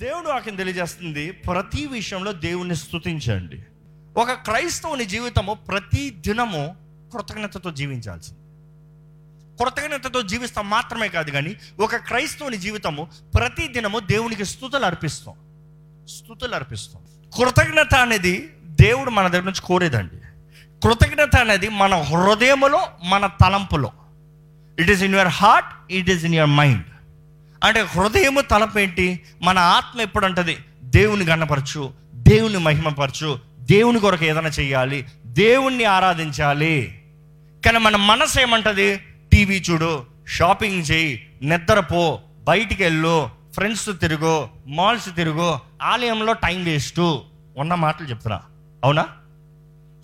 దేవుడు వాక్యం తెలియజేస్తుంది ప్రతి విషయంలో దేవుణ్ణి స్తుతించండి. ఒక క్రైస్తవుని జీవితము ప్రతి దినము కృతజ్ఞతతో జీవించాల్సింది. కృతజ్ఞతతో జీవిస్తాం మాత్రమే కాదు కానీ ఒక క్రైస్తవుని జీవితము ప్రతి దినము దేవునికి స్థుతులు అర్పిస్తాం. స్థుతులు అర్పిస్తాం. కృతజ్ఞత అనేది దేవుడు మన దగ్గర నుంచి కోరేదండి. కృతజ్ఞత అనేది మన హృదయములో మన తలంపులో. It is in your heart it is in your mind అంటే హృదయము తలపేంటి? మన ఆత్మ ఎప్పుడు అంటది దేవుని గణపరచు దేవుని మహిమపరచు దేవుని కొరకు ఏదైనా చేయాలి దేవుణ్ణి ఆరాధించాలి. కానీ మన మనసు ఏమంటది? టీవీ చూడు షాపింగ్ చేయి నిద్రపో బయటికి వెళ్ళు ఫ్రెండ్స్ తిరుగు మాల్స్ తిరుగు ఆలయంలో టైం వేస్ట్ ఉన్న మాటలు చెప్తున్నా. అవునా?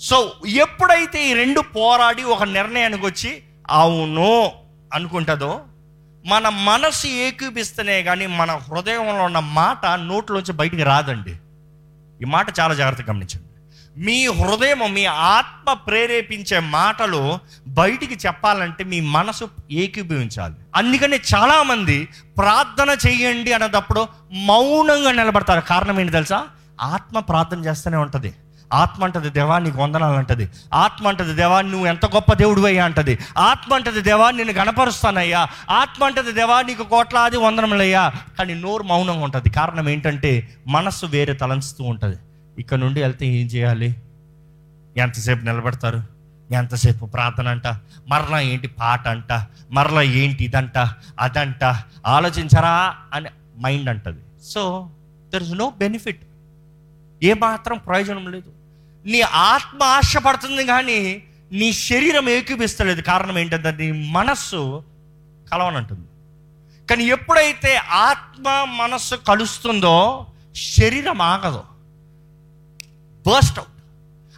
సో ఎప్పుడైతే ఈ రెండు పోరాడి ఒక నిర్ణయానికి వచ్చి అవును అనుకుంటుందో మన మనసు ఏకీపిస్తేనే కానీ మన హృదయంలో ఉన్న మాట నోట్లోంచి బయటికి రాదండి. ఈ మాట చాలా జాగ్రత్తగా గమనించండి. మీ హృదయం మీ ఆత్మ ప్రేరేపించే మాటలు బయటికి చెప్పాలంటే మీ మనసు ఏకీభవించాలి. అందుకని చాలామంది ప్రార్థన చేయండి అన్నదప్పుడు మౌనంగా నిలబడతారు. కారణం ఏంటి తెలుసా? ఆత్మ ప్రార్థన చేస్తూనే ఉంటుంది. ఆత్మ అంటది దేవా నీకు వందనాలు అంటది. ఆత్మ అంటది దేవా నువ్వు ఎంత గొప్ప దేవుడు అయ్యా అంటది. ఆత్మ అంటది దేవా నేను గణపరుస్తానయ్యా. ఆత్మ అంటది దేవా నీకు కోట్లాది వందనములయ్యా. కానీ నోరు మౌనంగా ఉంటుంది. కారణం ఏంటంటే మనస్సు వేరే తలంచుతూ ఉంటుంది. ఇక్కడ నుండి వెళ్తే ఏం చేయాలి? ఎంతసేపు నిలబడతారు? ఎంతసేపు ప్రార్థన అంట? మరలా ఏంటి పాట అంట? మరలా ఏంటి ఇదంట? అదంట? ఆలోచించరా అని మైండ్ అంటది. So there is no benefit ఏ మాత్రం ప్రయోజనం లేదు. నీ ఆత్మ ఆశపడుతుంది కానీ నీ శరీరం ఏకీపిస్తలేదు కారణం ఏంటంటే నీ మనస్సు కలవనంటుంది. కానీ ఎప్పుడైతే ఆత్మ మనస్సు కలుస్తుందో శరీరం ఆగదు. Burst out.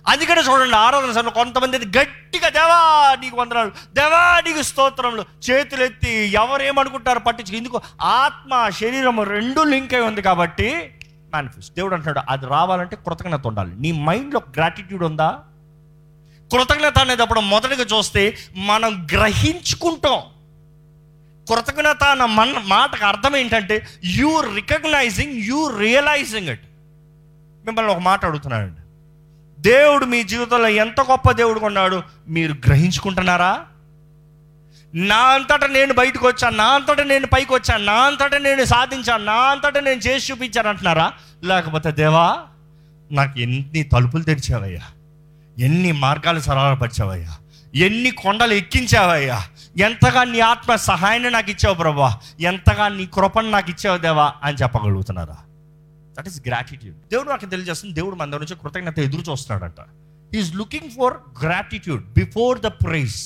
అందుకనే చూడండి ఆరాధన సార్లు కొంతమంది అయితే గట్టిగా దేవా నీకు వందనాలు. దేవా నీకు స్తోత్రంలో చేతులు ఎత్తి ఎవరేమనుకుంటారు పట్టించు ఎందుకు ఆత్మ శరీరం రెండు లింక్ అయి ఉంది కాబట్టి మేనిఫెస్ట్ దేవుడు అంటున్నాడు అది రావాలంటే కృతజ్ఞత ఉండాలి. నీ మైండ్లో గ్రాటిట్యూడ్ ఉందా? కృతజ్ఞత అనేటప్పుడు మొదటిగా చూస్తే మనం గ్రహించుకుంటాం. కృతజ్ఞత అన్న మన మాటకు అర్థం ఏంటంటే you recognizing you realizing it మిమ్మల్ని ఒక మాట అడుగుతున్నానండి. దేవుడు మీ జీవితంలో ఎంత గొప్ప దేవుడు కొన్నాడు మీరు గ్రహించుకుంటున్నారా? నా అంతటా నేను బయటకు వచ్చాను నా అంతటా నేను పైకి వచ్చాను నా అంతటా నేను సాధించాను నా అంతటా నేను చేసి చూపించాను అంటున్నారా? లేకపోతే దేవా నాకు ఎన్ని తలుపులు తెరిచావయ్యా ఎన్ని మార్గాలు సరళపరిచావయ్యా ఎన్ని కొండలు ఎక్కించావయ్యా ఎంతగా నీ ఆత్మ సహాయాన్ని నాకు ఇచ్చావు ప్రభా ఎంతగా నీ కృపను నాకు ఇచ్చావు దేవా అని చెప్పగలుగుతున్నారా? దట్ ఈస్ గ్రాటిట్యూడ్ దేవుడు నాకు తెలియజేస్తుంది దేవుడు మన దగ్గర నుంచి కృతజ్ఞత ఎదురు చూస్తున్నాడంట. Is looking for gratitude before the praise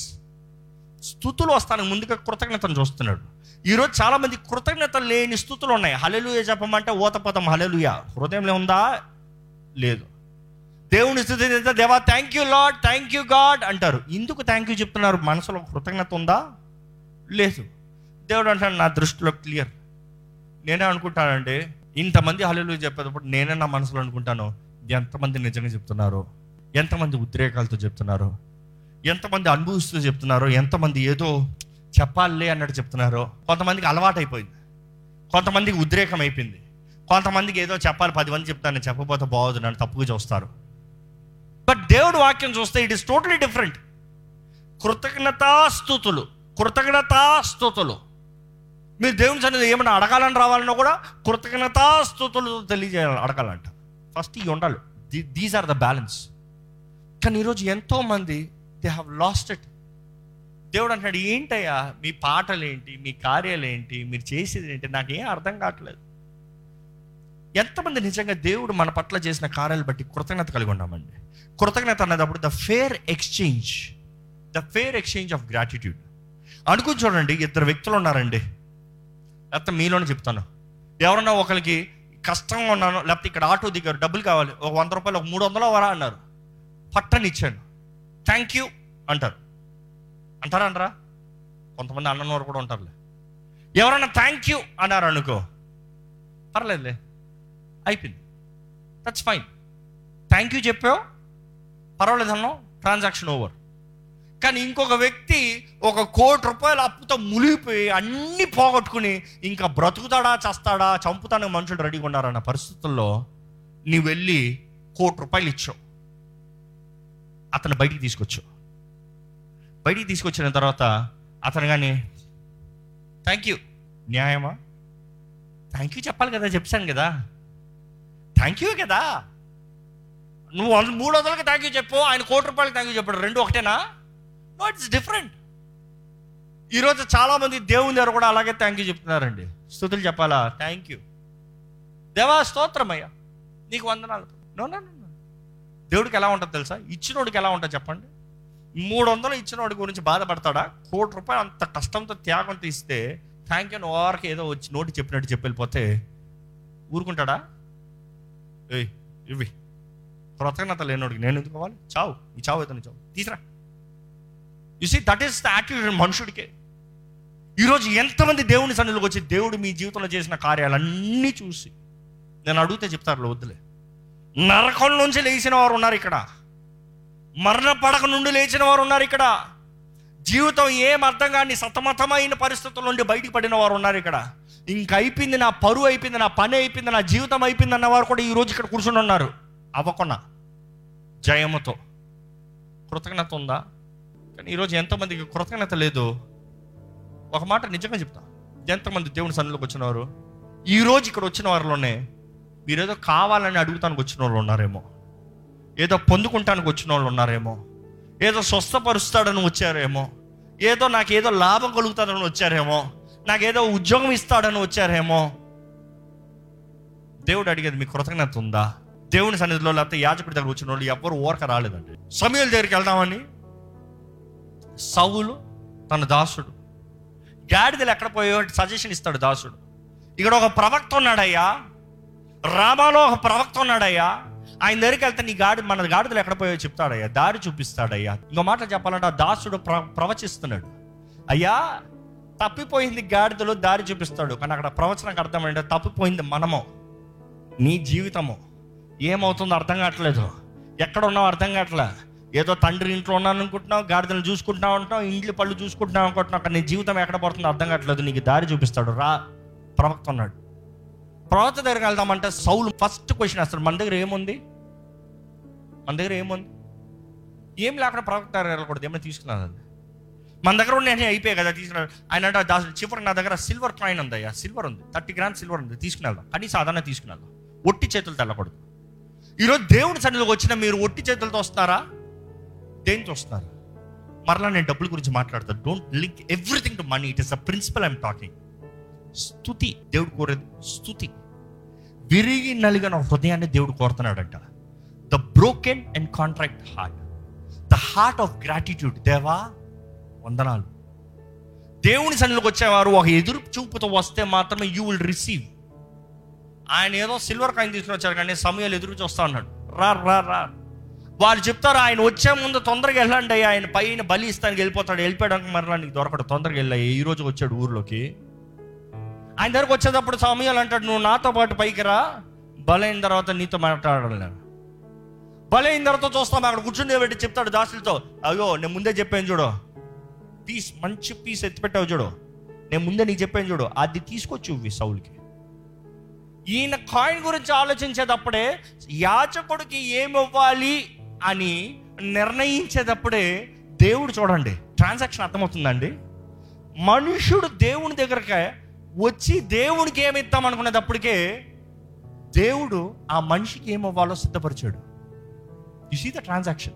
స్థుతులు వస్తాను. ముందుగా కృతజ్ఞతను చూస్తున్నాడు. ఈరోజు చాలా మంది కృతజ్ఞత లేని స్థుతులు ఉన్నాయి. హలెలుయ చెప్పమంటే ఓతపదం హలెలుయ హృదయంలో ఉందా? లేదు. దేవుని స్థుతి దేవా thank you lord thank you God అంటారు. ఎందుకు థ్యాంక్ యూ చెప్తున్నారు? మనసులో కృతజ్ఞత ఉందా? లేదు. దేవుడు అంటాడు నా దృష్టిలో క్లియర్ నేనే అనుకుంటానండి ఇంతమంది హల్లు చెప్పేటప్పుడు నేనే నా మనసులో అనుకుంటాను. ఎంతమంది నిజంగా చెప్తున్నారు? ఎంతమంది ఉద్రేకాలతో చెప్తున్నారు? ఎంతమంది అనుభవిస్తూ చెప్తున్నారో ఎంతమంది ఏదో చెప్పాలి అన్నట్టు చెప్తున్నారో కొంతమందికి అలవాటైపోయింది. కొంతమందికి ఉద్రేకం అయిపోయింది కొంతమందికి ఏదో చెప్పాలి పది మంది చెప్తాను నేను చెప్పకపోతే బాగోదు నన్ను తప్పుగా చూస్తారు. బట్ దేవుడు వాక్యం చూస్తే ఇట్ ఇస్ టోటలీ డిఫరెంట్. కృతజ్ఞతాస్తుతులు కృతజ్ఞతాస్తుతులు మీరు దేవుని సన్నిధి ఏమైనా అడగాలని రావాలన్నా కూడా కృతజ్ఞతాస్తుతులు తెలియజేయాలి అడగాలంట. ఫస్ట్ ఇవి ఉండాలి. దీస్ ఆర్ ద బ్యాలెన్స్ కానీ ఈరోజు ఎంతోమంది దే హ్యావ్ లాస్ట్ ఇట్ దేవుడు అంటాడు ఏంటయ్యా? మీ పాటలు ఏంటి మీ కార్యాలు ఏంటి మీరు చేసేది ఏంటి? నాకేం అర్థం కావట్లేదు. ఎంతమంది నిజంగా దేవుడు మన పట్ల చేసిన కార్యాలు బట్టి కృతజ్ఞత కలిగి ఉన్నామండి. కృతజ్ఞత అనేటప్పుడు the fair exchange the fair exchange of gratitude అనుకుని చూడండి ఇద్దరు వ్యక్తులు ఉన్నారండి. లేకపోతే మీలోనే చెప్తాను. ఎవరన్నా ఒకరికి కష్టంగా ఉన్నాను లేకపోతే ఇక్కడ ఆటో దిగారు డబ్బులు కావాలి ఒక వంద రూపాయలు ఒక మూడు వందలు వరా అన్నారు. పట్టనిచ్చాను. థ్యాంక్ యూ అంటారు. అంటారా అంటారా? కొంతమంది అన్నవారు కూడా ఉంటారులే. ఎవరన్నా థ్యాంక్ యూ అన్నారు అనుకో. పర్లేదులే. అయిపోయింది. దట్స్ ఫైన్ థ్యాంక్ యూ చెప్పావు. పర్వాలేదు అన్నావు. ట్రాన్సాక్షన్ ఓవర్ కానీ ఇంకొక వ్యక్తి ఒక కోటి రూపాయల అప్పుతో మునిగిపోయి అన్నీ పోగొట్టుకుని ఇంకా బ్రతుకుతాడా చస్తాడా చంపుతానికి మనుషులు రెడీగా ఉన్నారన్న పరిస్థితుల్లో నీ వెళ్ళి కోటి రూపాయలు ఇచ్చావు. అతను బయటికి తీసుకొచ్చు. బయటికి తీసుకొచ్చిన తర్వాత అతను కానీ థ్యాంక్ యూ న్యాయమా? థ్యాంక్ యూ చెప్పాలి కదా చెప్పాను కదా. థ్యాంక్ యూ కదా. నువ్వు వంద- మూడు వందలకి థ్యాంక్ యూ చెప్పు ఆయన కోటి రూపాయలకి థ్యాంక్ యూ చెప్పాడు. రెండు ఒకటేనా? నో ఇట్స్ డిఫరెంట్ ఈరోజు చాలా మంది దేవుని దగ్గర కూడా అలాగే థ్యాంక్ యూ చెప్తున్నారండి. స్థుతులు చెప్పాలా? థ్యాంక్ యూ దేవా స్తోత్రం అయ్యా నీకు వందనాలు. నో నో దేవుడికి ఎలా ఉంటుంది తెలుసా? ఇచ్చినోడికి ఎలా ఉంటుంది చెప్పండి? మూడు వందలు ఇచ్చినోడి గురించి బాధపడతాడా? కోటి రూపాయలు అంత కష్టంతో త్యాగంతో ఇస్తే థ్యాంక్ యూ ఓవర్కి ఏదో వచ్చి నోటి చెప్పినట్టు చెప్పి వెళ్ళిపోతే ఊరుకుంటాడా? ఏయ్ ఇవి కృతజ్ఞత లేనోడికి నేను ఎందుకు కావాలి చావు. ఈ చావు అయితే చావు. Teesra. You see that is the attitude మనుషుడికే. ఈరోజు ఎంతమంది దేవుని సన్నిధిలోకి వచ్చి దేవుడు మీ జీవితంలో చేసిన కార్యాలన్నీ చూసి నేను అడిగితే చెప్తారు వద్దులే. నరకం నుంచి లేచిన వారు ఉన్నారు ఇక్కడ. మరణ పడక నుండి లేచిన వారు ఉన్నారు ఇక్కడ. జీవితం ఏం అర్థం కాని సతమతమైన పరిస్థితుల నుండి బయటికి పడిన వారు ఉన్నారు ఇక్కడ. ఇంక అయిపోయింది నా పరువు అయిపోయింది నా పని అయిపోయింది నా జీవితం అయిపోయింది అన్నవారు కూడా ఈ రోజు ఇక్కడ కూర్చుని ఉన్నారు. అవ్వకుండా జయముతో. కృతజ్ఞత ఉందా? కానీ ఈరోజు ఎంతమందికి కృతజ్ఞత లేదు? ఒక మాట నిజంగా చెప్తా. ఎంతమంది దేవుని సన్నిలోకి వచ్చినవారు? ఈ రోజు ఇక్కడ వచ్చిన వారిలోనే మీరేదో కావాలని అడుగుతానికి వచ్చిన వాళ్ళు ఉన్నారేమో. ఏదో పొందుకుంటానికి వచ్చిన వాళ్ళు ఉన్నారేమో. ఏదో స్వస్థపరుస్తాడని వచ్చారేమో. ఏదో నాకేదో లాభం కలుగుతాడని వచ్చారేమో. నాకేదో ఉద్యోగం ఇస్తాడని వచ్చారేమో. దేవుడు అడిగేది మీ కృతజ్ఞత ఉందా? దేవుని సన్నిధిలో లేకపోతే యాజకుడి దగ్గర వచ్చిన వాళ్ళు ఎవ్వరు ఓరక రాలేదండి. సమయాల దగ్గరికి వెళ్దామని సవులు తన దాసుడు. గాడిదలు ఎక్కడ పోయో సజెషన్ ఇస్తాడు దాసుడు. ఇక్కడ ఒక ప్రవక్త ఉన్నాడయ్యా. రామాలో ఒక ప్రవక్త ఉన్నాడయ్యా. ఆయన దగ్గరికి వెళ్తే నీ గాడి మన గాడిదలు ఎక్కడ పోయో చెప్తాడయ్యా. దారి చూపిస్తాడయ్యా. ఇంకో మాట చెప్పాలంటే ఆ దాసుడు ప్ర ప్రవచిస్తున్నాడు. అయ్యా తప్పిపోయింది గాడిదలో దారి చూపిస్తాడు. కానీ అక్కడ ప్రవచనకు అర్థమైంటే తప్పిపోయింది మనము. నీ జీవితము. ఏమవుతుందో అర్థం కావట్లేదు. ఎక్కడ ఉన్నావు అర్థం కావట్లే. ఏదో తండ్రి ఇంట్లో ఉన్నాను అనుకుంటున్నావు గాడిదలు చూసుకుంటున్నావు అంటున్నావు ఇంట్లో పళ్ళు చూసుకుంటున్నావు అనుకుంటున్నావు అక్కడ నీ జీవితం ఎక్కడ పడుతుందో అర్థం కావట్లేదు. నీకు దారి చూపిస్తాడు. రా ప్రవక్త ఉన్నాడు. ప్రవక్త దగ్గరికి వెళ్దామంటే సౌలు ఫస్ట్ క్వశ్చన్ వేస్తాడు మన దగ్గర ఏముంది? మన దగ్గర ఏముంది? ఏం లేకుండా ప్రవక్త దగ్గర వెళ్ళకూడదు ఏమైనా తీసుకున్నాను మన దగ్గర ఉన్న అయిపోయాయి కదా తీసుకున్నాడు ఆయన అంటే దాసు చివరి నా దగ్గర సిల్వర్ కాయిన్ ఉంది అయ్యా సిల్వర్ ఉంది. థర్టీ గ్రామ్స్ సిల్వర్ ఉంది తీసుకుని వెళ్దాం. సాధారణ అదన్నా తీసుకుని వెళ్దాం. ఒట్టి చేతులు తెల్లకూడదు ఈరోజు దేవుడి సన్నిధికి వచ్చిన మీరు ఒట్టి చేతులతో వస్తారా? దేనితో వస్తున్నారు మరలా నేను డబ్బుల గురించి మాట్లాడతాను don't link everything to money it is a principle I'm talking స్థుతి దేవుడు కోరేది స్థుతి విరిగి నలిగిన హృదయాన్ని దేవుడు కోరుతున్నాడంట. The broken and contract heart the heart of gratitude దేవా వందనాలు. దేవుని సన్నిలోకి వచ్చేవారు ఒక ఎదురు చూపుతో వస్తే మాత్రమే యూ విల్ రిసీవ్ ఆయన ఏదో సిల్వర్ కాయిన్ తీసుకుని వచ్చారు కానీ సమయాలు ఎదురు చూస్తా ఉన్నాడు. రా రా రా. వారు చెప్తారు ఆయన వచ్చే ముందు తొందరగా వెళ్ళండి ఆయన పైన బలి ఇస్తానికి వెళ్ళిపోతాడు వెళ్ళిపోయడానికి మరలా నీకు దొరకడు తొందరగా వెళ్ళాయి ఈ రోజు వచ్చాడు ఊర్లోకి. ఆయన దగ్గరకు వచ్చేటప్పుడు సమయాలు అంటాడు నువ్వు నాతో పాటు పైకి రా. బలైన తర్వాత నీతో మాట్లాడలేను బలైన తర్వాత చూస్తాం అక్కడ కూర్చుని పెట్టి చెప్తాడు దాసులతో అయ్యో నేను ముందే చెప్పాను చూడు. పీస్ మంచి పీస్ ఎత్తిపెట్టావు చూడు. నేను ముందే నీకు చెప్పాను చూడు. అది తీసుకొచ్చి ఇవ్వి సౌల్కి. ఈయన కాయిన్ గురించి ఆలోచించేటప్పుడే యాచకుడికి ఏమి ఇవ్వాలి అని నిర్ణయించేటప్పుడే దేవుడు చూడండి ట్రాన్సాక్షన్ అర్థమవుతుందండి. మనుషుడు దేవుని దగ్గరకే వచ్చి దేవుడికి ఏమి ఇద్దాం అనుకునేటప్పటికే దేవుడు ఆ మనిషికి ఏమి సిద్ధపరిచాడు. యు సీ ద ట్రాన్సాక్షన్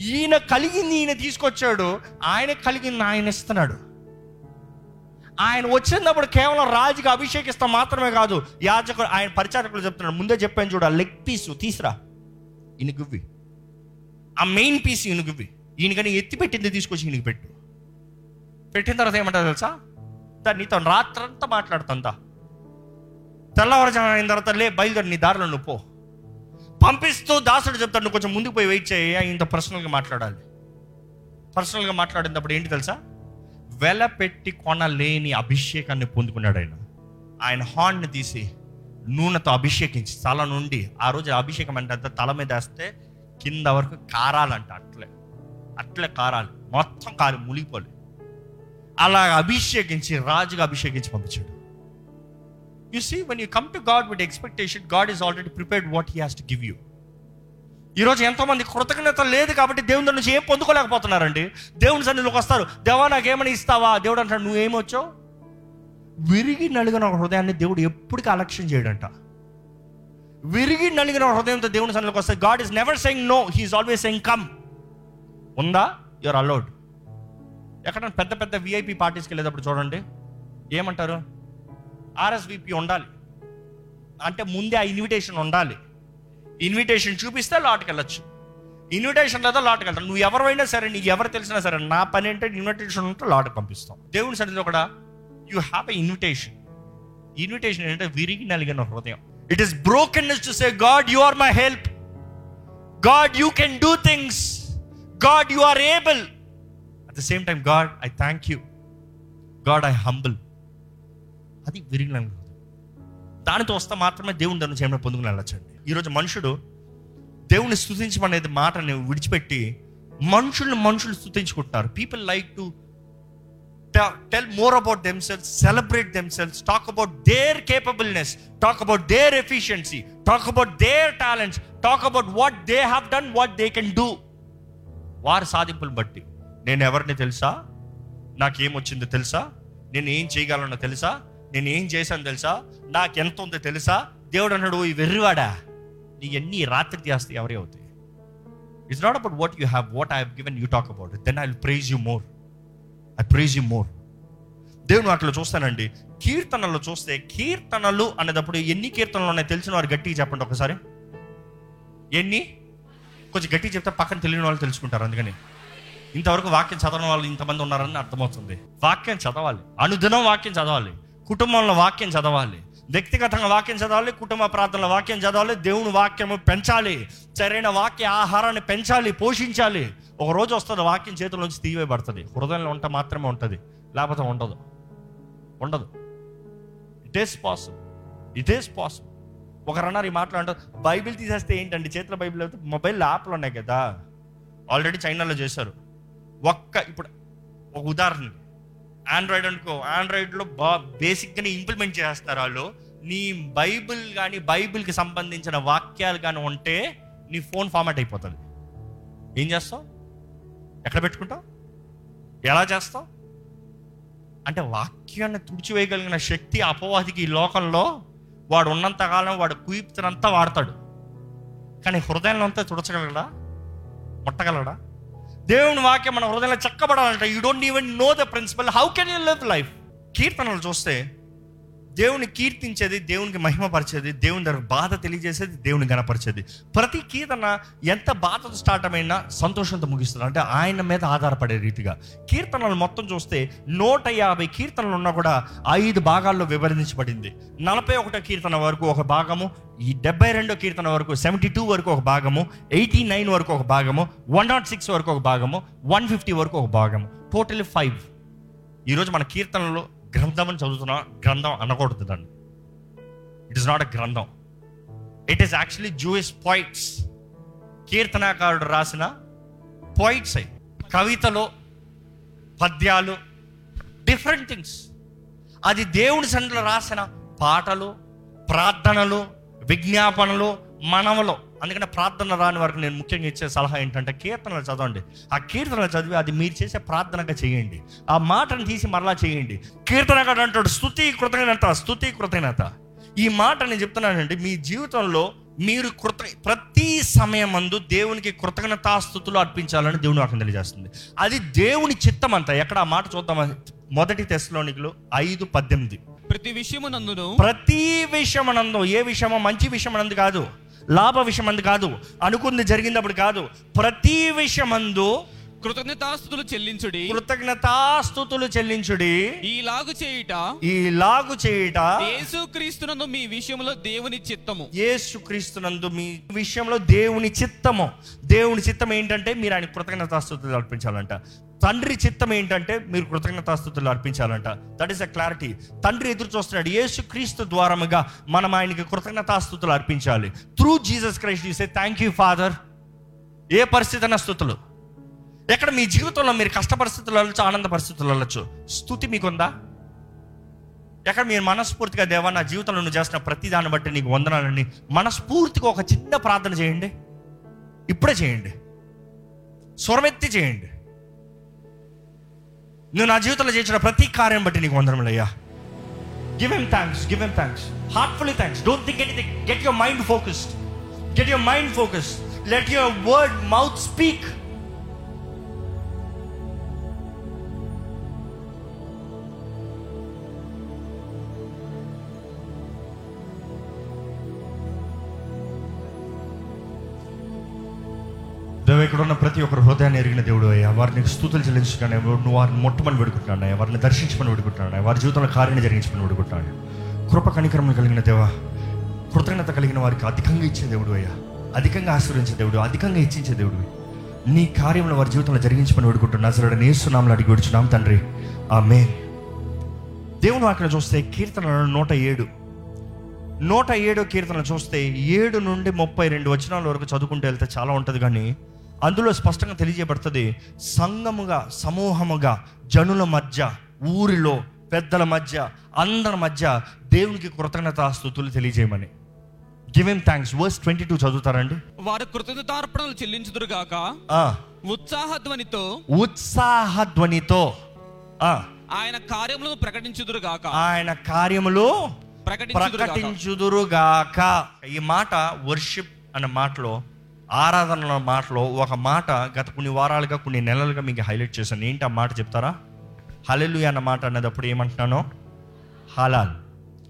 ఈయన కలిగింది ఈయన తీసుకొచ్చాడు ఆయన కలిగింది ఆయన ఇస్తున్నాడు. ఆయన వచ్చినప్పుడు కేవలం రాజుకి అభిషేకిస్తాం మాత్రమే కాదు యాజకుడు ఆయన పరిచారకులు చెప్తున్నాడు ముందే చెప్పాను చూడ లెగ్ పీస్ తీసురా. ఈయనకివ్వి ఆ మెయిన్ పీస్ ఈయనకివ్వి ఈయనకని ఎత్తి పెట్టింది తీసుకొచ్చి ఈయనకి పెట్టు. పెట్టిన తర్వాత ఏమంటారు తెలుసా? దాన్ని నీతో రాత్రంతా మాట్లాడుతుందా తెల్లవారుజాము అయిన తర్వాత లే బయలుదేరి నీ దారిలో నువ్వు పో. పంపిస్తూ దాసుడు చెప్తాడు నువ్వు కొంచెం ముందుకు పోయి వెయిట్ చేయి ఇంత పర్సనల్గా మాట్లాడాలి. పర్సనల్గా మాట్లాడినప్పుడు ఏంటి తెలుసా? వెల పెట్టి కొనలేని అభిషేకాన్ని పొందుకున్నాడు ఆయన. ఆయన హాండ్ని తీసి నూనెతో అభిషేకించి తల నుండి ఆ రోజు అభిషేకం అంటే అంత తల మీద వేస్తే కింద వరకు కారాలంట అట్లే. అట్లే కారాలి. మొత్తం కారు మునిగిపోలే. అలా అభిషేకించి రాజుగా అభిషేకించి పంపించాడు. You see when you come to God with expectation God is already prepared what he has to give you ఈరోజు ఎంతోమంది కృతజ్ఞత లేదు కాబట్టి దేవుని దగ్గర నుంచి ఏం పొందుకోలేకపోతున్నారండి? దేవుని సన్నిధిలోకి వస్తారు. దేవా నాకేమని ఇస్తావా? దేవుడు అంటాడు నువ్వేమొచ్చావు? విరిగి నలిగిన హృదయాన్ని దేవుడు ఎప్పటికీ అలక్ష్యం చేయడంట. విరిగి నలిగిన హృదయంతో దేవుని సన్నిధిలోకి వస్తే God is never saying no he is always saying come ఉందా? యువర్ అలౌడ్ ఎక్కడ పెద్ద పెద్ద విఐపి పార్టీస్కి వెళ్ళేటప్పుడు చూడండి. ఏమంటారు? ఆర్ఎస్విపి ఉండాలి. అంటే ముందే ఆ ఇన్విటేషన్ ఉండాలి. ఇన్విటేషన్ చూపిస్తే లోటుకి వెళ్ళొచ్చు. ఇన్విటేషన్ లేదా లోటుకి వెళ్తాను నువ్వు ఎవరైనా సరే నీకు ఎవరు తెలిసినా సరే నా పని ఏంటంటే ఇన్విటేషన్ ఉంటే లాట్కి పంపిస్తాం. దేవుని సన్నిధిలో కూడా you have a invitation invitation ఏంటంటే విరిగి నలిగిన హృదయం. It is broken to say God you are my help God you can do things God you are able at the same time God I thank you God I humble అది విరిగిన దానితో వస్తే మాత్రమే దేవుని దాన్ని చేయడం పొందుకుని వెళ్ళొచ్చండి. ఈరోజు మనుషుడు దేవుని స్థుతించమనేది మాటని విడిచిపెట్టి మనుషుల్ని మనుషులు స్థుతించుకుంటున్నారు. People like to tell more about themselves celebrate themselves talk about their capableness talk about their efficiency talk about their talents talk about what they have done what they can do వారి సాధింపులు బట్టి. నేను ఎవరిని తెలుసా? నాకేమొచ్చిందో తెలుసా? నేను ఏం చేయగలనో తెలుసా? నేను ఏం చేశాను తెలుసా? నాకు ఎంత ఉందో తెలుసా? దేవుడు అన్నాడు ఈ వెర్రివాడా నీ ఎన్ని రాత్రి చేస్తే ఎవరే అవుతాయి? It's not about what you have what I have given you talk about then I will praise you more I praise you more దేవుని వాటిలో చూస్తానండి. కీర్తనలు చూస్తే కీర్తనలు అనేటప్పుడు ఎన్ని కీర్తనలు ఉన్నాయి తెలిసిన వారు గట్టిగా చెప్పండి ఒకసారి. ఎన్ని? కొంచెం గట్టిగా చెప్తే పక్కన తెలియని వాళ్ళు తెలుసుకుంటారు అందుకని. ఇంతవరకు వాక్యం చదవని వాళ్ళు ఇంతమంది ఉన్నారని అర్థమవుతుంది. వాక్యం చదవాలి. అనుదినం వాక్యం చదవాలి. కుటుంబంలో వాక్యం చదవాలి. వ్యక్తిగతంగా వాక్యం చదవాలి కుటుంబ ప్రార్థనలో వాక్యం చదవాలి దేవుని వాక్యము పెంచాలి సరైన వాక్య ఆహారాన్ని పెంచాలి పోషించాలి. ఒక రోజు వస్తుంది వాక్యం చేతిలోంచి తీయబడుతుంది. హృదయంలో ఉంటే మాత్రమే ఉంటుంది లేకపోతే ఉండదు. ఉండదు. It is possible it is possible ఒకరన్నారు ఈ మాటలు అంటారు బైబిల్ తీసేస్తే ఏంటండి? చేతిలో బైబిల్ అయితే మొబైల్ యాప్లు ఉన్నాయి కదా. ఆల్రెడీ చైనాలో చేశారు. ఒక్క ఇప్పుడు ఒక ఉదాహరణ. ఆండ్రాయిడ్ అనుకో ఆండ్రాయిడ్లో బా బేసిక్గానే ఇంప్లిమెంట్ చేస్తారు వాళ్ళు. నీ బైబిల్ కానీ బైబిల్కి సంబంధించిన వాక్యాలు కానీ ఉంటే నీ ఫోన్ ఫార్మాట్ అయిపోతుంది. ఏం చేస్తావు? ఎక్కడ పెట్టుకుంటావు? ఎలా చేస్తావు? అంటే వాక్యాన్ని తుడిచివేయగలిగిన శక్తి అపవాదికి ఈ లోకంలో వాడు ఉన్నంత కాలం వాడు కుయిప్తనంతా వాడతాడు. కానీ హృదయంలో అంతా తుడచగలడా? ముట్టగలడా? దేవుని వాక్యం మన హృదయంలో చక్కబడాలంటే. You don't even know the principle how can you live life కీర్తనలు చూస్తే దేవుని కీర్తించేది దేవునికి మహిమపరిచేది దేవుని దగ్గర బాధ తెలియజేసేది దేవుని గణపరిచేది. ప్రతి కీర్తన ఎంత బాధతో స్టార్ట్ అయినా సంతోషంతో ముగిస్తుంది. అంటే ఆయన మీద ఆధారపడే రీతిగా. కీర్తనలు మొత్తం చూస్తే నూట యాభై కీర్తనలు ఉన్నా కూడా ఐదు భాగాల్లో విభజించబడింది. నలభై ఒకటో కీర్తన వరకు ఒక భాగము ఈ డెబ్బై రెండో కీర్తన వరకు సెవెంటీ టూ వరకు ఒక భాగము ఎయిటీ నైన్ వరకు ఒక భాగము వన్ నాట్ సిక్స్ వరకు ఒక భాగము వన్ ఫిఫ్టీ వరకు ఒక భాగము. టోటల్ ఫైవ్ ఈరోజు మన కీర్తనలో గ్రంథం అని చదువుతున్నా గ్రంథం అనకూడదు దాన్ని. ఇట్ ఇస్ నాట్ అ గ్రంథం. It is actually Jewish poets కీర్తనాకారుడు రాసిన పాయిట్స్ అయి. కవితలో పద్యాలు డిఫరెంట్ థింగ్స్ అది దేవుని సన్నిధిలో రాసిన పాటలు ప్రార్థనలు విజ్ఞాపనలు మనవలు. అందుకనే ప్రార్థన రాని వరకు నేను ముఖ్యంగా ఇచ్చే సలహా ఏంటంటే కీర్తనలు చదవండి. ఆ కీర్తనలు చదివి అది మీరు చేసే ప్రార్థనగా చేయండి. ఆ మాటను తీసి మరలా చేయండి. కీర్తనగాడు అంటాడు స్థుతి కృతజ్ఞత స్థుతి కృతజ్ఞత. ఈ మాట నేను చెప్తున్నానండి మీ జీవితంలో మీరు కృత ప్రతి సమయమందు దేవునికి కృతజ్ఞతాస్థుతులు అర్పించాలని దేవుని వాక్యం తెలియజేస్తుంది. అది దేవుని చిత్తం అంతా. ఎక్కడ ఆ మాట చూద్దాం మొదటి తెస్లోనికులు ఐదు పద్దెనిమిది. ప్రతి విషయము నందును ప్రతి విషయమనందు ఏ విషయమో మంచి విషయమనందు కాదు. లాభ విషయమందు కాదు అనుకుంది జరిగినప్పుడు కాదు ప్రతి విషయమందు కృతజ్ఞతాస్తుతులు చెల్లించుడి. కృతజ్ఞతాస్తుతులు చెల్లించుడి. ఈలాగు చేయుట ఈ లాగు చేయుట యేసుక్రీస్తునందు మీ విషయంలో దేవుని చిత్తము. యేసుక్రీస్తునందు మీ విషయంలో దేవుని చిత్తము. దేవుని చిత్తం ఏంటంటే మీరు ఆయన కృతజ్ఞతాస్తుతులు అర్పించాలంట. తండ్రి చిత్తం ఏంటంటే మీరు కృతజ్ఞతాస్థుతులు అర్పించాలంట. దట్ ఈస్ అ క్లారిటీ తండ్రి ఎదురు చూస్తున్నాడు. యేసు క్రీస్తు ద్వారముగా మనం ఆయనకి కృతజ్ఞతాస్థుతులు అర్పించాలి. త్రూ జీసస్ క్రైస్ట్ చూసే థ్యాంక్ యూ ఫాదర్ ఏ పరిస్థితి స్థుతులు. ఎక్కడ మీ జీవితంలో మీరు కష్ట పరిస్థితులు వెళ్ళచ్చు ఆనంద పరిస్థితులు వెళ్ళచ్చు స్థుతి మీకుందా? ఎక్కడ మీరు మనస్ఫూర్తిగా దేవా నా జీవితంలో నువ్వు చేస్తున్న ప్రతి దాన్ని బట్టి నీకు వందనాలని మనస్ఫూర్తిగా ఒక చిన్న ప్రార్థన చేయండి. ఇప్పుడే చేయండి. స్వరమెత్తి చేయండి. నువ్వు నా జీవితంలో చేసిన ప్రతి కార్యం బట్టి నీకు వందరములయ్యా give them thanks give them thanks heartfully thanks don't think anything get your mind focused get your mind focused let your word mouth speak దేవ ఇక్కడ ఉన్న ప్రతి ఒక్కరు హృదయాన్ని ఎరిగిన దేవుడు అయ్యా. వారిని స్థుతులు చెల్లించుకున్నాను నువ్వు వారిని మొట్టమని పెడుకుంటున్నాను అయ్యా. వారిని దర్శించమని పెడుకుంటున్నాను వారి జీవితంలో కార్యం జరిగించమని పెడుకుంటున్నాను కృప కనికరములు కలిగిన దేవ కృతజ్ఞత కలిగిన వారికి అధికంగా ఇచ్చే దేవుడు అయ్యా. అధికంగా ఆశీర్వించే దేవుడు అధికంగా ఇచ్చించే దేవుడు. నీ కార్యంలో వారి జీవితంలో జరిగించమని పెడుకుంటున్నా అసలు నేస్తున్నాములు అడిగి విడుచున్నాం తండ్రి. ఆ మే దేవుని అక్కడ చూస్తే కీర్తన నూట ఏడు. నూట ఏడో కీర్తన చూస్తే ఏడు నుండి ముప్పై రెండు వచనాల వరకు చదువుకుంటూ వెళ్తే చాలా ఉంటుంది కానీ అందులో స్పష్టంగా తెలియజేయబడుతుంది సంఘముగా సమూహముగా జనుల మధ్య ఊరిలో పెద్దల మధ్య అందరి మధ్య దేవునికి కృతజ్ఞత స్థుతులు తెలియజేయమని. Give thanks verse twenty two చదువుతారండి. వారు కృతజ్ఞతార్పణలు చెల్లించుదురుగాక ఆ, ఉత్సాహధ్వనితో. ఉత్సాహ ధ్వనితో ఆ, ఆయన కార్యములను ప్రకటించుదురుగాక ఆయన కార్యములు ప్రకటించుదురుగాక ఈ మాట వర్షిప్ అనే మాటలో ఆరాధన మాటలో ఒక మాట గత కొన్ని వారాలుగా కొన్ని నెలలుగా మీకు హైలైట్ చేశాను. ఏంటి ఆ మాట చెప్తారా? హలెలు అన్న మాట అనేటప్పుడు ఏమంటున్నాను? హలాల్.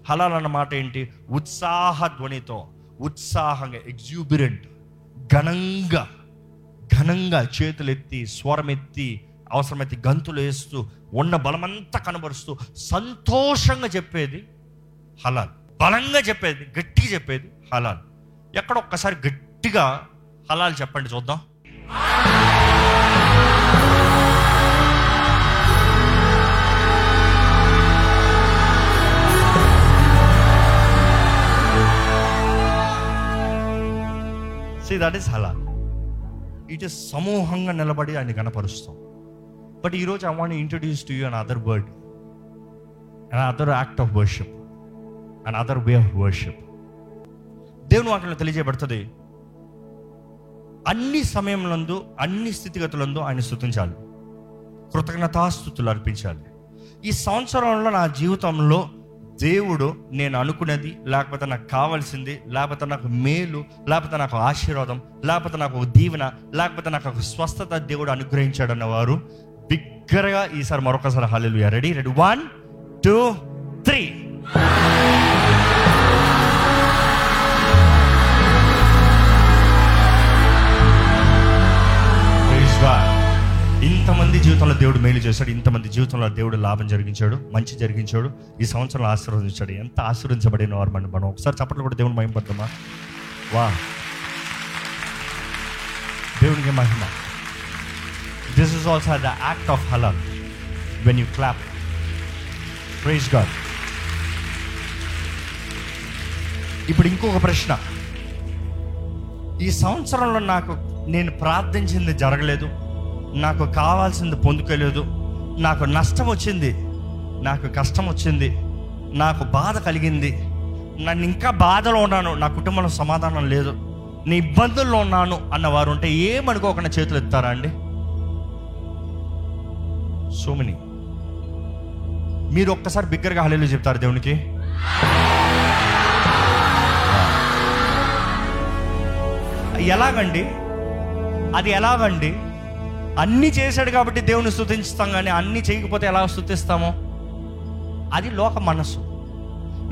హలాల్ అన్న మాట ఏంటి? ఉత్సాహ ధ్వనితో ఉత్సాహంగా ఎగ్జూబిరెంట్ ఘనంగా ఘనంగా చేతులెత్తి స్వరమెత్తి అవసరమైతే గంతులు వేస్తూ ఉన్న బలమంతా కనబరుస్తూ సంతోషంగా చెప్పేది హలాల్. బలంగా చెప్పేది గట్టిగా చెప్పేది హలాల్. ఎక్కడ ఒక్కసారి గట్టిగా హలాల్ చెప్పండి చూద్దాం. See that is halal it is సమూహంగా నిలబడి ఆయన కనపరుస్తాం బట్ ఈరోజు I want introduce to you an other word an other act of worship an other way of worship దేవుని వాటిలో తెలియజేయబడుతుంది అన్ని సమయంలందు అన్ని స్థితిగతులందు ఆయన స్థుతించాలి కృతజ్ఞతాస్థుతులు అర్పించాలి. ఈ సంవత్సరంలో నా జీవితంలో దేవుడు నేను అనుకున్నది లేకపోతే నాకు కావాల్సింది లేకపోతే నాకు మేలు లేకపోతే నాకు ఆశీర్వాదం లేకపోతే నాకు ఒక దీవెన లేకపోతే నాకు ఒక స్వస్థత దేవుడు అనుగ్రహించాడన్న వారు బిగ్గరగా ఈసారి మరొకసారి hallelujah. Ready ready one two three ఇంతమంది జీవితంలో దేవుడు మేలు చేశాడు ఇంతమంది జీవితంలో దేవుడు లాభం జరిగించాడు మంచి జరిగించాడు ఈ సంవత్సరంలో ఆశీర్వదించాడు. ఎంత ఆశీర్వదించబడిన వారు మనం మనం. ఒకసారి చప్పట్లు కూడా దేవుడు మహిమ పడతామా వా దేవునికి మహిమ. This is also the act of halal when you clap praise God ఇప్పుడు ఇంకొక ప్రశ్న. ఈ సంవత్సరంలో నాకు నేను ప్రార్థించింది జరగలేదు. నాకు కావాల్సింది పొందుకోలేదు. నాకు నష్టం వచ్చింది. నాకు కష్టం వచ్చింది. నాకు బాధ కలిగింది. నన్ను ఇంకా బాధలో ఉన్నాను. నా కుటుంబంలో సమాధానం లేదు. నీ ఇబ్బందుల్లో ఉన్నాను అన్నవారు ఉంటే ఏమనుకోకుండా చేతులు ఎత్తారా అండి? సోమిని మీరు ఒక్కసారి బిగ్గరగా హలేలు చెప్తారు దేవునికి? ఎలాగండి? అది ఎలాగండి? అన్ని చేశాడు కాబట్టి దేవుని స్థుతిస్తాం కానీ అన్ని చేయకపోతే ఎలా స్థుతిస్తామో? అది లోక మనస్సు.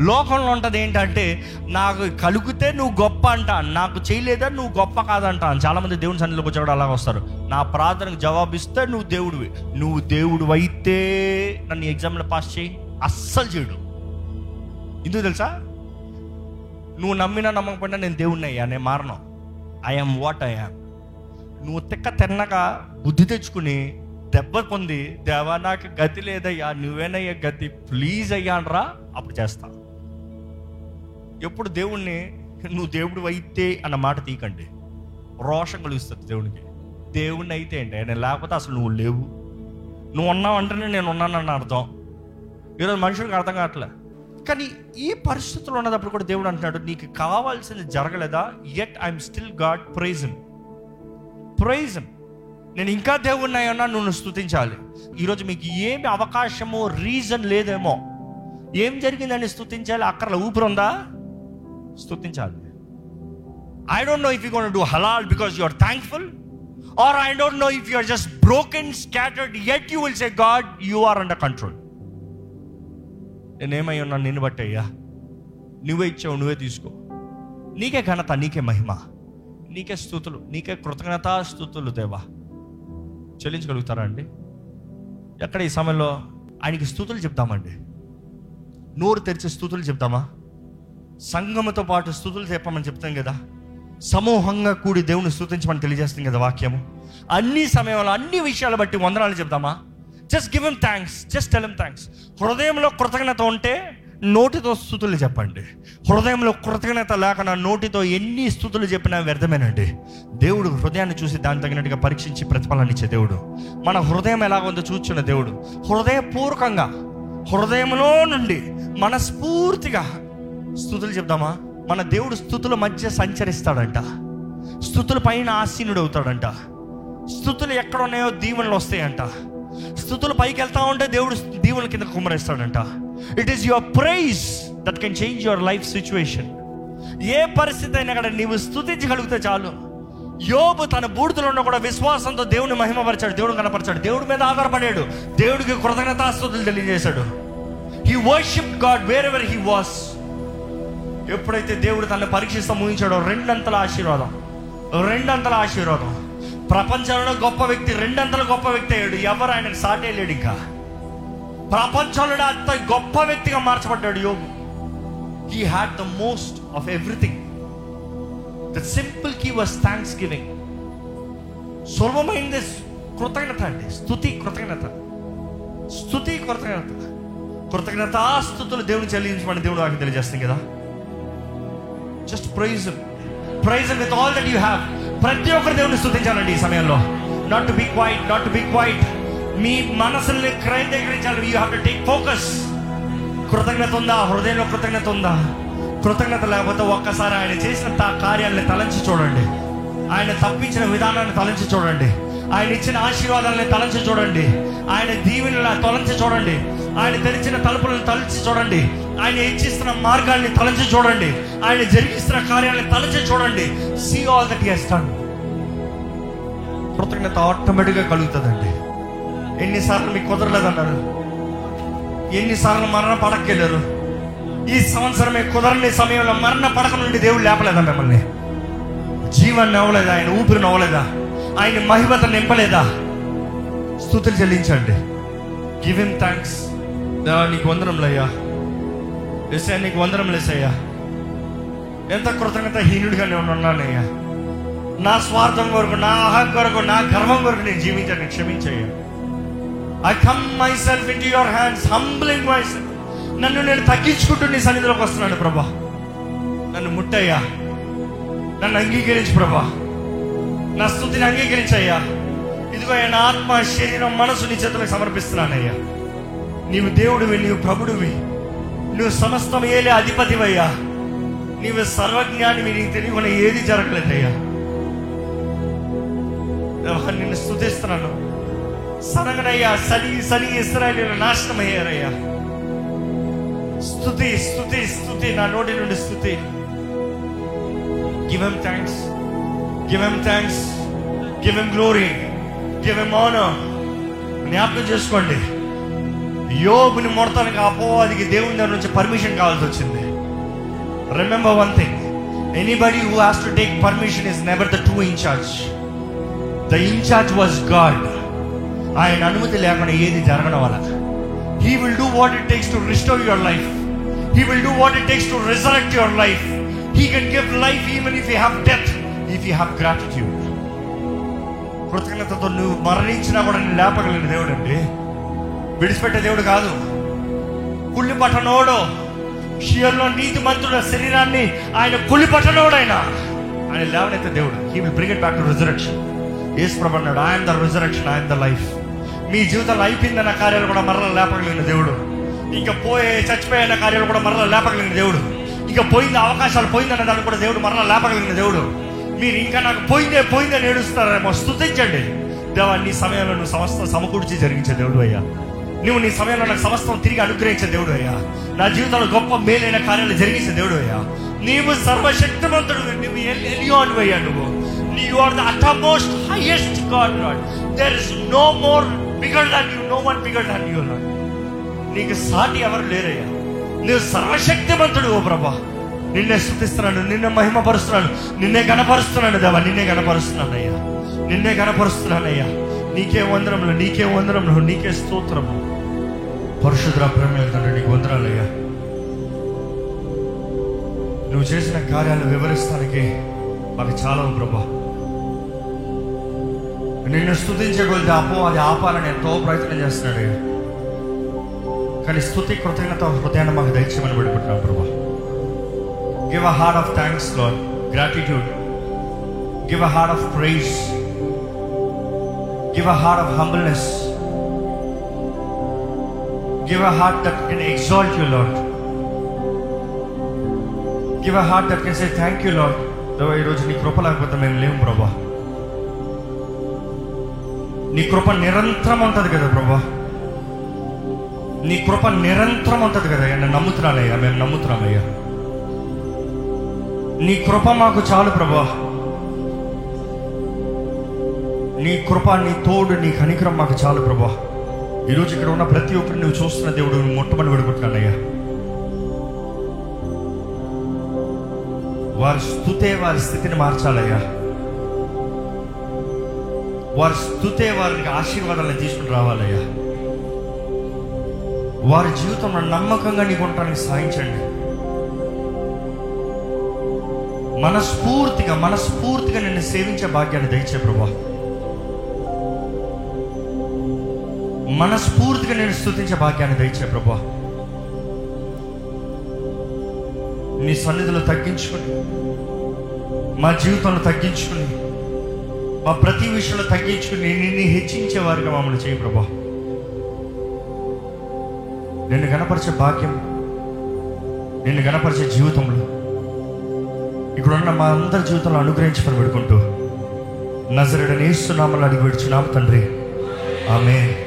లోకంలో ఉంటుంది ఏంటంటే నాకు కలిగితే నువ్వు గొప్ప అంట నాకు చేయలేదా నువ్వు గొప్ప కాదంట చాలామంది దేవుని సన్నిధిలోకి వచ్చేవాడు అలాగ వస్తారు. నా ప్రార్థనకు జవాబిస్తే నువ్వు దేవుడివి. నువ్వు దేవుడు అయితే నన్ను ఎగ్జామ్లో పాస్ చేయి. అస్సలు చేయడు. ఎందుకు తెలుసా? నువ్వు నమ్మినా నమ్మకపోయినా నేను దేవుణ్ణి అయ్యా నేను మారను. ఐఎమ్ వాట్ ఐఎమ్ నువ్వు తిక్క తిన్నక బుద్ధి తెచ్చుకుని దెబ్బ పొంది దేవా నాకు గతి లేదయ్యా నువ్వేనయ్యా గతి ప్లీజ్ అయ్యా అనరా అప్పుడు చేస్తా. ఎప్పుడు దేవుణ్ణి నువ్వు దేవుడు అయితే అన్న మాట తీయకండి. రోషం కలుగుస్తుంది దేవునికి. దేవుణ్ణి అయితే ఏంటి నేను లేకపోతే అసలు నువ్వు లేవు. నువ్వు ఉన్నావు అంటేనే నేను ఉన్నానన్న అర్థం. ఈరోజు మనుషులకు అర్థం కావట్లే. కానీ ఈ పరిస్థితులు ఉన్నదప్పుడు కూడా దేవుడు అంటున్నాడు నీకు కావాల్సింది జరగలేదా? Yet I'm still God praising praising నేను ఇంకా దేవుణ్ణి అన్నా నువ్వు స్థుతించాలి ఈరోజు మీకు ఏమి అవకాశమో రీజన్ లేదేమో. ఏం జరిగిందని స్తుతించాలి? అక్కడ ఊపిరి ఉందా స్థుతించాలి I don't know if you gonna do halal because you are thankful or I don't know if you are just broken scattered yet you will say God you are under control నేనేమై ఉన్నాను నిన్ను బట్టి అయ్యా నువ్వే ఇచ్చావు నువ్వే తీసుకో. నీకే ఘనత నీకే మహిమ. నీకే స్థుతులు నీకే కృతజ్ఞత స్థుతులు దేవా. చెల్లించగలుగుతారా అండి? ఎక్కడ ఈ సమయంలో ఆయనకి స్థుతులు చెప్తామండి. నోరు తెరిచి స్థుతులు చెప్తామా? సంఘముతో పాటు స్థుతులు చెప్పమని చెప్తాం కదా. సమూహంగా కూడి దేవుని స్థుతించమని తెలియజేస్తుంది కదా వాక్యము. అన్ని సమయంలో అన్ని విషయాలు బట్టి వందనాలు చెప్తామా? Just give them thanks just tell them thanks హృదయంలో కృతజ్ఞత ఉంటే నోటితో స్థుతులు చెప్పండి. హృదయంలో కృతజ్ఞత లేకుండా నోటితో ఎన్ని స్థుతులు చెప్పినా వ్యర్థమేనండి. దేవుడు హృదయాన్ని చూసి దాని తగినట్టుగా పరీక్షించి ప్రతిఫలాన్ని ఇచ్చే దేవుడు. మన హృదయం ఎలా ఉందో చూచున్న దేవుడు. హృదయపూర్వకంగా హృదయంలో నుండి మనస్ఫూర్తిగా స్థుతులు చెప్దామా? మన దేవుడు స్థుతుల మధ్య సంచరిస్తాడంట. స్థుతుల పైన ఆసీనుడు అవుతాడంట స్థుతులు ఎక్కడ ఉన్నాయో దీవెనలు వస్తాయంట. స్థుతులు పైకి వెళ్తా ఉంటే దేవుడు దీవుల కింద కుమ్మరిస్తాడంట. It is your praise that can change your life situation ఏ పరిస్థితి అయినా కూడా నీవు స్థుతించగలిగితే చాలు. యోబు తన బూడిదలో ఉన్న కూడా విశ్వాసంతో దేవుని మహిమపరిచాడు దేవుడు కనపరిచాడు. దేవుడి మీద ఆధారపడాడు. దేవుడికి కృతజ్ఞతాస్తుతులు తెలియజేశాడు. He worship God wherever he was ఎప్పుడైతే దేవుడు తనను పరీక్షిస్తూ ముగించాడో రెండంతల ఆశీర్వాదం. రెండంతల ఆశీర్వాదం. ప్రపంచంలో గొప్ప వ్యక్తి రెండంతల గొప్ప వ్యక్తి అయ్యాడు. ఎవరు ఆయనకు సాటే లేడు ఇంకా. ప్రపంచంలో అంత గొప్ప వ్యక్తిగా మార్చబడ్డాడు యోగు he had the most of everything the simple key was thanks giving సులభమైంది. కృతజ్ఞత అండి. స్థుతి కృతజ్ఞత. స్థుతి కృతజ్ఞత. కృతజ్ఞత స్థుతులు దేవుని చెల్లించమని దేవుడు నాకు తెలియజేస్తుంది కదా. Just praise praise with all that you have ప్రతి ఒక్కరు దేవుని స్థుతించాలండి ఈ సమయంలో. Not to be quiet not to be quiet మీ మనసుల్ని క్రయదీకరించాలి. You have to take focus కృతజ్ఞత ఉందా? హృదయంలో కృతజ్ఞత ఉందా? కృతజ్ఞత లేకపోతే ఒక్కసారి ఆయన చేసిన తా- కార్యాలని తలంచి చూడండి. ఆయన తప్పించిన విధానాన్ని తలంచి చూడండి. ఆయన ఇచ్చిన ఆశీర్వాదాలని తలంచి చూడండి. ఆయన దీవెనల తొలంచి చూడండి. ఆయన తెరిచిన తలుపులను తలచి చూడండి. ఆయన ఇచ్చిస్తున్న మార్గాల్ని తలంచి చూడండి. ఆయన జరిగిస్తున్న కార్యాలను తలచి చూడండి. సీ ఆల్ దట్ హెస్ కృతజ్ఞత ఆటోమేటిక్గా కలుగుతుందండి. ఎన్నిసార్లు మీకు కుదరలేదన్నారు ఎన్నిసార్లు మరణ పడకెళ్ళారు ఈ సంవత్సరమే కుదరని సమయంలో మరణ పడక నుండి దేవుడు లేపలేదా మిమ్మల్ని? జీవాన్ని అవ్వలేదా ఆయన ఊపిరిని అవ్వలేదా ఆయన మహిమత నింపలేదా? స్థుతులు చెల్లించండి. గివ్ హిమ్ థ్యాంక్స్ నీకు వందరంలయ్యా ఎస్ఐ నీకు వందనంలేసయ్యా ఎంత కృతజ్ఞత హీనుడిగానే ఉన్నానయ్యా. నా స్వార్థం కొరకు నా అహం కొరకు నా గర్వం కొరకు నేను జీవించాను క్షమించయ్యా. I come myself in your hands humbling myself నన్ను నేను తగ్గించుకుంటూ నీ సన్నిధిలోకి వస్తున్నాను ప్రభా. నన్ను ముట్టయ్యా. నన్ను అంగీకరించు ప్రభా. నా స్థుతిని అంగీకరించయ్యా. ఇదిగో నా ఆత్మ శరీరం మనసు నీ చేతులకు సమర్పిస్తున్నానయ్యా. నీవు దేవుడివి నీవు ప్రభుడివి. నువ్వు సమస్తం ఏలే అధిపతివయ్యా. నీవు సర్వజ్ఞానివి నీకు తెలియకుండా ఏది జరగలేదయ్యా. నిన్ను స్థుతిస్తున్నాను సనగనయ్యా సని సని ఇస్రాయలీలు నాశనం అయ్యారయ్యా స్థుతి స్థుతి స్థుతి నా నోటి నుండి స్థుతి give thanks give them thanks give them glory give them honour జ్ఞాపకం చేసుకోండి. యోగుని మొడతానికి అపోవాదికి దేవుని దగ్గర నుంచి పర్మిషన్ కావాల్సి వచ్చింది. Remember one thing anybody who has to take permission is never the true in-charge the in-charge was God ఆయన అనుమతి లేకుండా ఏది జరగడం వల్ల. He will do what it takes to restore your life he will do what it takes to resurrect your life he can give life even if you have death if you have gratitude కృతజ్ఞతతో నువ్వు మరణించినా కూడా నేను లేపగలిగిన దేవుడు అండి విడిచిపెట్టే దేవుడు కాదు. కుళ్ళి పట్టనోడు షియర్లో నీతి మంత్రుల శరీరాన్ని ఆయన కుళ్ళి పట్టనోడు ఆయన ఆయన లేవనైతే దేవుడు he will bring it back to resurrection Yesu ప్రభన్నాడు ఆయన ద రిజరక్షన్ ఆయన ద లైఫ్ మీ జీవితంలో అయిపోయిందన్న కార్యాలు కూడా మరలా లేపగలిగిన దేవుడు. ఇంకా పోయే చచ్చిపోయిన కార్యాలు కూడా మరలా లేపగలిగిన దేవుడు. ఇంకా పోయింది అవకాశాలు పోయిందన్న దాన్ని కూడా దేవుడు మరలా లేపగలిగిన దేవుడు. మీరు ఇంకా నాకు పోయిందే పోయిందని ఏడుస్తారేమో. స్థుతించండి దేవా నీ సమయంలో నువ్వు సమస్తం సమకూర్చి జరిగించే దేవుడు అయ్యా. నువ్వు నీ సమయంలో నాకు సమస్తం తిరిగి అనుగ్రహించే దేవుడు అయ్యా. నా జీవితంలో గొప్ప మేలైన కార్యాలు జరిగించే దేవుడు అయ్యా. నీవు సర్వశక్తివంతుడు నువ్వు ఎలియోన్ అయ్యా నువ్వు. You are the uttermost highest God lord there is no more bigger than you no one bigger than you lord నీకు సాటి ఎవరు లేరయ్యా. నువ్వు సర్వశక్తివంతుడు ఓ ప్రభా. నిన్నే స్థుతిస్తున్నాను నిన్నే మహిమపరుస్తున్నాను నిన్నే గణపరుస్తున్నాను దేవా నిన్నే గణపరుస్తున్నాను అయ్యా. నిన్నే గణపరుస్తున్నానయ్యా నీకే వందరంలో నీకే వందరంలో నీకే స్తోత్రము పరశుద్ర ప్రేమ నీకు నీకు వందరాలయ్యా నువ్వు చేసిన కార్యాలు వివరిస్తానికి మాకు చాలా ప్రభా. నిన్ను స్థుతించగలితే అపో అది ఆపాలని ఎంతో ప్రయత్నం చేస్తున్నాడు కానీ స్థుతి కృతజ్ఞత హృదయాన్ని మాకు దయచేయమని పెడుకుంటున్నాం ప్రభా. Give a heart of thanks lord gratitude give a heart of praise give a heart of humbleness give a heart that can exalt you lord give a heart that can say thank you lord దేవా ఈరోజు నీ కృప లేకపోతే మేము లేము ప్రభా. నీ కృప నిరంతరం ఉంటుంది కదా ప్రభా. నీ కృప నిరంతరం ఉంటుంది కదా నేను నమ్ముతున్నానయ్యా. మేము నమ్ముతున్నామయ్యా. నీ కృప మాకు చాలు ప్రభా. నీ కృప నీ తోడు నీ కనికరం మాకు చాలు ప్రభా. ఈరోజు ఇక్కడ ఉన్న ప్రతి ఒక్కరిని నువ్వు చూస్తున్న దేవుడు మొట్టమొదటి విడుకుంటున్నానయ్యా వారి స్థుతే వారి స్థితిని మార్చాలయ్యా వారి స్థుతే వారికి ఆశీర్వాదాలను తీసుకుని రావాలయ్యా వారి జీవితంలో నమ్మకంగా నీకు ఉండటానికి సాయించండి మనస్ఫూర్తిగా మనస్ఫూర్తిగా నిన్ను సేవించే భాగ్యాన్ని దయచే ప్రభా మనస్ఫూర్తిగా నేను స్థుతించే భాగ్యాన్ని దయచే ప్రభా నీ సన్నిధిలో తగ్గించుకుని మా జీవితంలో తగ్గించుకుని మా ప్రతి విషయంలో తగ్గించుకుని నిన్ను హెచ్చించే వారిగా మమ్మల్ని చేయి ప్రభా నిన్ను కనపరిచే భాగ్యం నిన్ను కనపరిచే జీవితంలో ఇక్కడున్న మా అందరి జీవితంలో అనుగ్రహించమని పెడుకుంటూ. నజరుడని ఏస్తున్నామని అడిగి పెడుచున్నాము తండ్రి. ఆమె